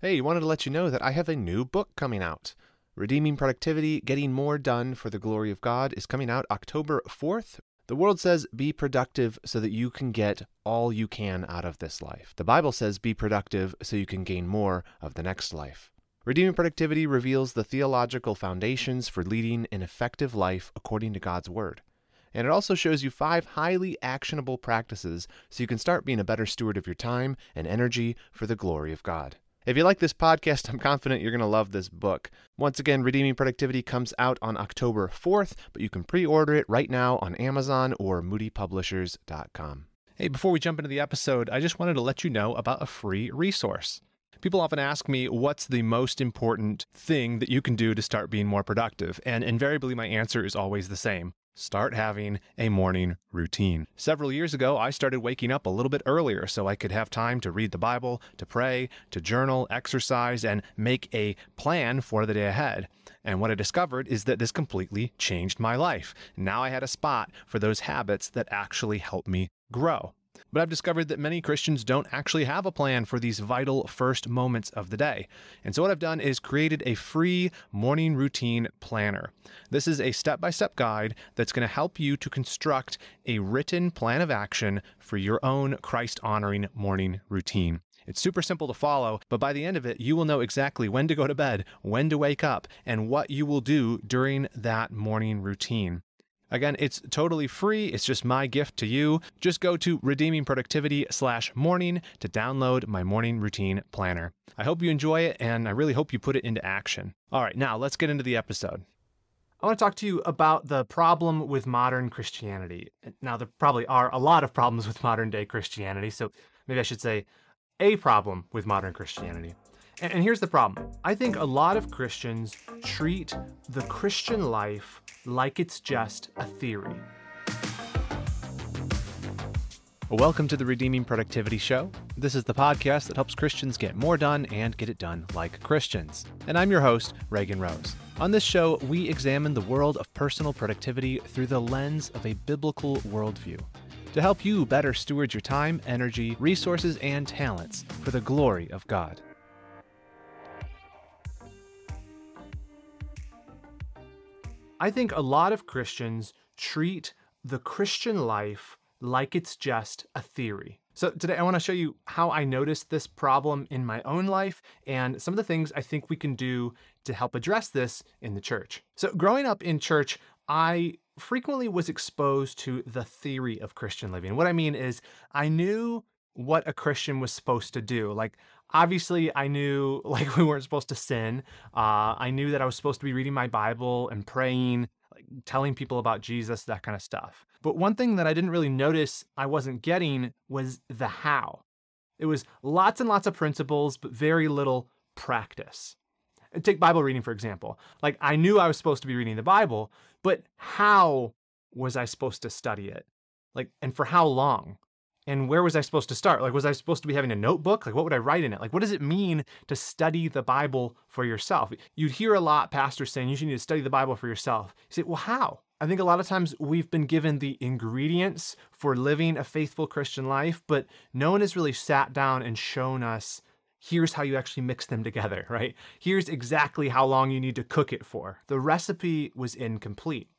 Hey, I wanted to let you know that I have a new book coming out. Redeeming Productivity Getting More Done for the Glory of God is coming out October 4th. The world says be productive so that you can get all you can out of this life. The Bible says be productive so you can gain more of the next life. Redeeming Productivity reveals the theological foundations for leading an effective life according to God's Word. And it also shows you five highly actionable practices so you can start being a better steward of your time and energy for the glory of God. If you like this podcast, I'm confident you're going to love this book. Once again, Redeeming Productivity comes out on October 4th, but you can pre order it right now on Amazon or moodypublishers.com. Hey, before we jump into the episode, I just wanted to let you know about a free resource. People often ask me what's the most important thing that you can do to start being more productive, and invariably my answer is always the same start having a morning routine. Several years ago, I started waking up a little bit earlier so I could have time to read the Bible, to pray, to journal, exercise, and make a plan for the day ahead. And what I discovered is that this completely changed my life. Now I had a spot for those habits that actually help me grow. But I've discovered that many Christians don't actually have a plan for these vital first moments of the day. And so what I've done is created a free morning routine planner. This is a step by step guide that's going to help you to construct a written plan of action for your own Christ honoring morning routine. It's super simple to follow, but by the end of it, you will know exactly when to go to bed, when to wake up, and what you will do during that morning routine. Again, it's totally free. It's just my gift to you. Just go to redeemingproductivity slash morning to download my morning routine planner. I hope you enjoy it and I really hope you put it into action. All right, now let's get into the episode. I want to talk to you about the problem with modern Christianity. Now, there probably are a lot of problems with modern day Christianity, so maybe I should say a problem with modern Christianity. And, here's the problem I think a lot of Christians treat the Christian life like it's just a theory. Welcome to the Redeeming Productivity Show. This is the podcast that helps Christians get more done and get it done like Christians. And I'm your host, Reagan Rose. On this show, we examine the world of personal productivity through the lens of a biblical worldview to help you better steward your time, energy, resources, and talents for the glory of God. I think a lot of Christians treat the Christian life like it's just a theory. So, today I want to show you how I noticed this problem in my own life and some of the things I think we can do to help address this in the church. So, growing up in church, I frequently was exposed to the theory of Christian living. What I mean is, I knew what a Christian was supposed to do. Like, obviously, I knew like we weren't supposed to sin. Uh, I knew that I was supposed to be reading my Bible and praying, like telling people about Jesus, that kind of stuff. But one thing that I didn't really notice I wasn't getting was the how. It was lots and lots of principles, but very little practice. Take Bible reading, for example. Like, I knew I was supposed to be reading the Bible, but how was I supposed to study it? Like, and for how long? And where was I supposed to start? Like, was I supposed to be having a notebook? Like, what would I write in it? Like, what does it mean to study the Bible for yourself? You'd hear a lot pastors saying you should need to study the Bible for yourself. You say, well, how? I think a lot of times we've been given the ingredients for living a faithful Christian life, but no one has really sat down and shown us here's how you actually mix them together, right? Here's exactly how long you need to cook it for. The recipe was incomplete.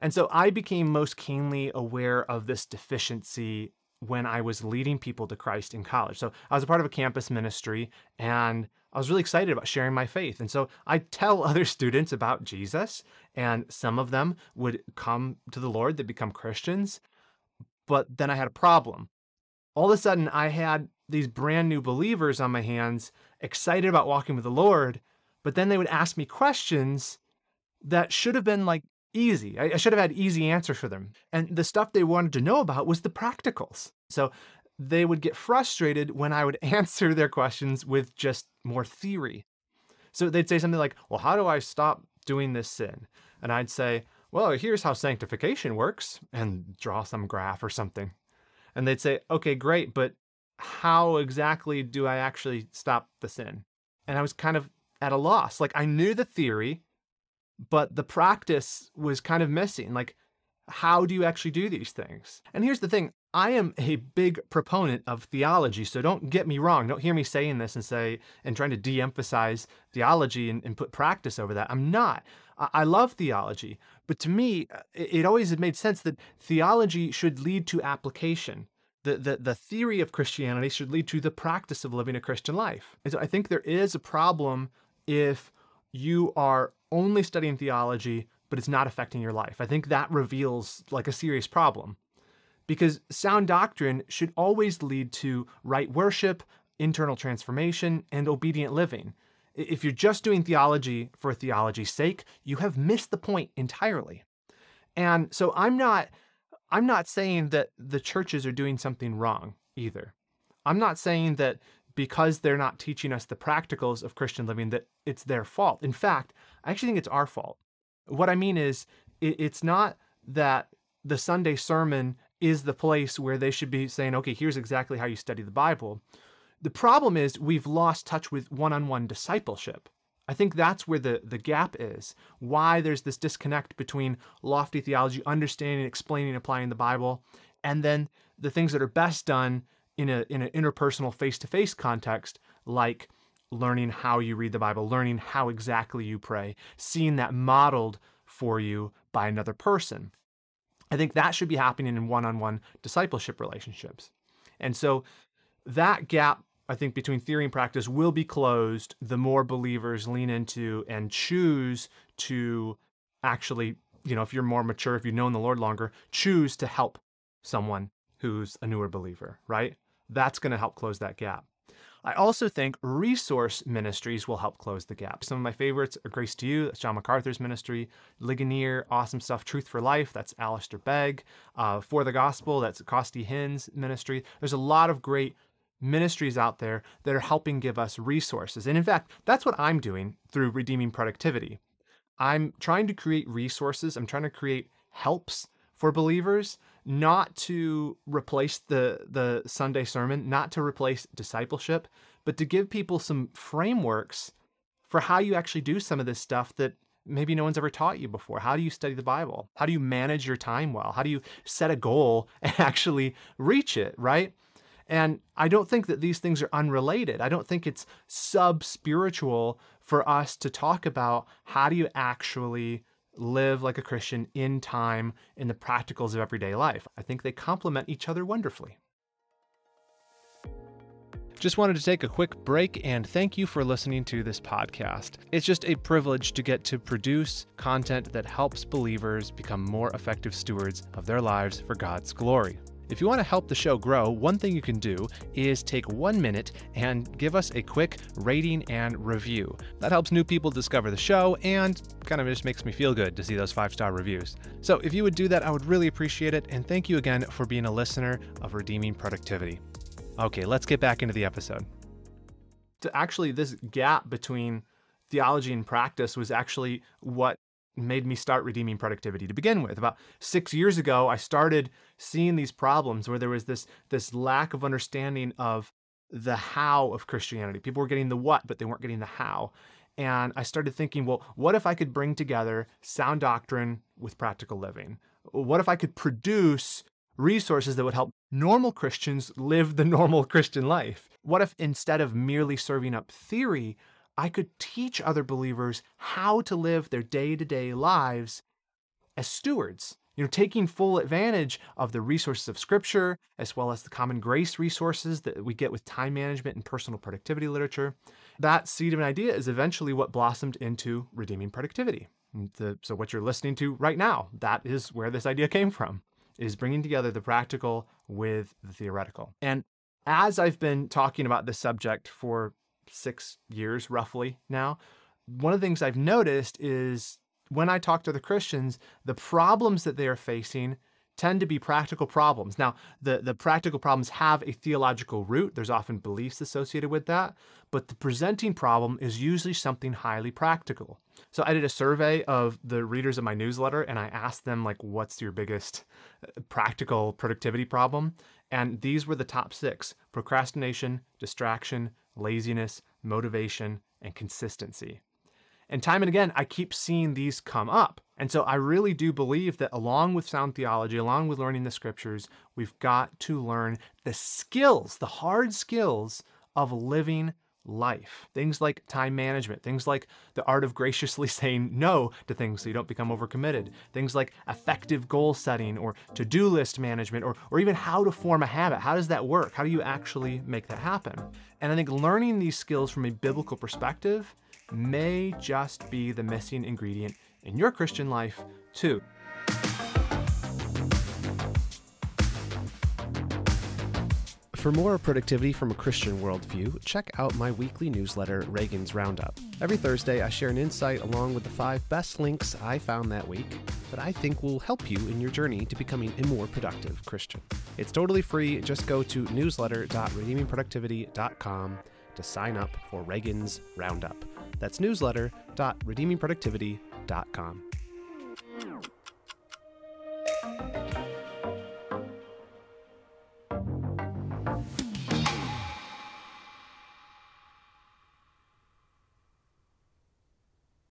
And so I became most keenly aware of this deficiency when I was leading people to Christ in college. So I was a part of a campus ministry and I was really excited about sharing my faith. And so I tell other students about Jesus, and some of them would come to the Lord, they become Christians. But then I had a problem. All of a sudden, I had these brand new believers on my hands, excited about walking with the Lord, but then they would ask me questions that should have been like easy. I, I should have had easy answers for them. And the stuff they wanted to know about was the practicals. So they would get frustrated when I would answer their questions with just more theory. So they'd say something like, Well, how do I stop doing this sin? And I'd say, Well, here's how sanctification works, and draw some graph or something. And they'd say, Okay, great, but how exactly do I actually stop the sin? And I was kind of at a loss. Like I knew the theory, but the practice was kind of missing. Like, how do you actually do these things? And here's the thing I am a big proponent of theology, so don't get me wrong. Don't hear me saying this and say and trying to de-emphasize theology and, and put practice over that. I'm not. I, I love theology, but to me, uh, it, it always made sense that theology should lead to application. The, the, the theory of Christianity should lead to the practice of living a Christian life. And so I think there is a problem if you are only studying theology, but it's not affecting your life. I think that reveals like a serious problem because sound doctrine should always lead to right worship, internal transformation, and obedient living. If you're just doing theology for theology's sake, you have missed the point entirely. And so I'm not I'm not saying that the churches are doing something wrong either. I'm not saying that because they're not teaching us the practicals of Christian living that it's their fault. In fact, I actually think it's our fault. What I mean is it's not that the Sunday sermon is the place where they should be saying, okay, here's exactly how you study the Bible. The problem is we've lost touch with one on one discipleship. I think that's where the, the gap is. Why there's this disconnect between lofty theology, understanding, explaining, applying the Bible, and then the things that are best done in a in an interpersonal face-to-face context, like learning how you read the Bible, learning how exactly you pray, seeing that modeled for you by another person. I think that should be happening in one on one discipleship relationships. And so that gap, I think, between theory and practice will be closed the more believers lean into and choose to actually, you know, if you're more mature, if you've known the Lord longer, choose to help someone who's a newer believer, right? That's going to help close that gap. I also think resource ministries will help close the gap. Some of my favorites are Grace to You, that's John MacArthur's ministry, Ligonier, awesome stuff, Truth for Life, that's Alistair Begg, uh, For the Gospel, that's Costi Hinn's ministry. There's a lot of great ministries out there that are helping give us resources. And in fact, that's what I'm doing through Redeeming Productivity. I'm trying to create resources, I'm trying to create helps for believers not to replace the the Sunday sermon, not to replace discipleship, but to give people some frameworks for how you actually do some of this stuff that maybe no one's ever taught you before. How do you study the Bible? How do you manage your time well? How do you set a goal and actually reach it, right? And I don't think that these things are unrelated. I don't think it's sub spiritual for us to talk about how do you actually live like a Christian in time in the practicals of everyday life. I think they complement each other wonderfully. Just wanted to take a quick break and thank you for listening to this podcast. It's just a privilege to get to produce content that helps believers become more effective stewards of their lives for God's glory. If you want to help the show grow, one thing you can do is take one minute and give us a quick rating and review. That helps new people discover the show and kind of just makes me feel good to see those five star reviews. So if you would do that, I would really appreciate it. And thank you again for being a listener of Redeeming Productivity. Okay, let's get back into the episode. Actually, this gap between theology and practice was actually what made me start redeeming productivity to begin with. About six years ago, I started seeing these problems where there was this this lack of understanding of the how of Christianity. People were getting the what, but they weren't getting the how. And I started thinking, well, what if I could bring together sound doctrine with practical living? What if I could produce resources that would help normal Christians live the normal Christian life? What if instead of merely serving up theory, I could teach other believers how to live their day to day lives as stewards. You know, taking full advantage of the resources of Scripture, as well as the common grace resources that we get with time management and personal productivity literature. That seed of an idea is eventually what blossomed into redeeming productivity. The, so, what you're listening to right now, that is where this idea came from, is bringing together the practical with the theoretical. And as I've been talking about this subject for six years roughly now, one of the things I've noticed is when I talk to the Christians, the problems that they are facing tend to be practical problems. Now, the, the practical problems have a theological root. There's often beliefs associated with that, but the presenting problem is usually something highly practical. So I did a survey of the readers of my newsletter and I asked them like what's your biggest uh, practical productivity problem? And these were the top 6: procrastination, distraction, laziness, motivation, and consistency. And time and again, I keep seeing these come up. And so I really do believe that along with sound theology, along with learning the scriptures, we've got to learn the skills, the hard skills of living life. Things like time management, things like the art of graciously saying no to things so you don't become overcommitted, things like effective goal setting or to do list management, or, or even how to form a habit. How does that work? How do you actually make that happen? And I think learning these skills from a biblical perspective may just be the missing ingredient in your Christian life, too. For more productivity from a Christian worldview, check out my weekly newsletter, Reagan's Roundup. Every Thursday, I share an insight along with the five best links I found that week that I think will help you in your journey to becoming a more productive Christian. It's totally free. Just go to newsletter.redeemingproductivity.com to sign up for Reagan's Roundup. That's newsletter.redeemingproductivity.com.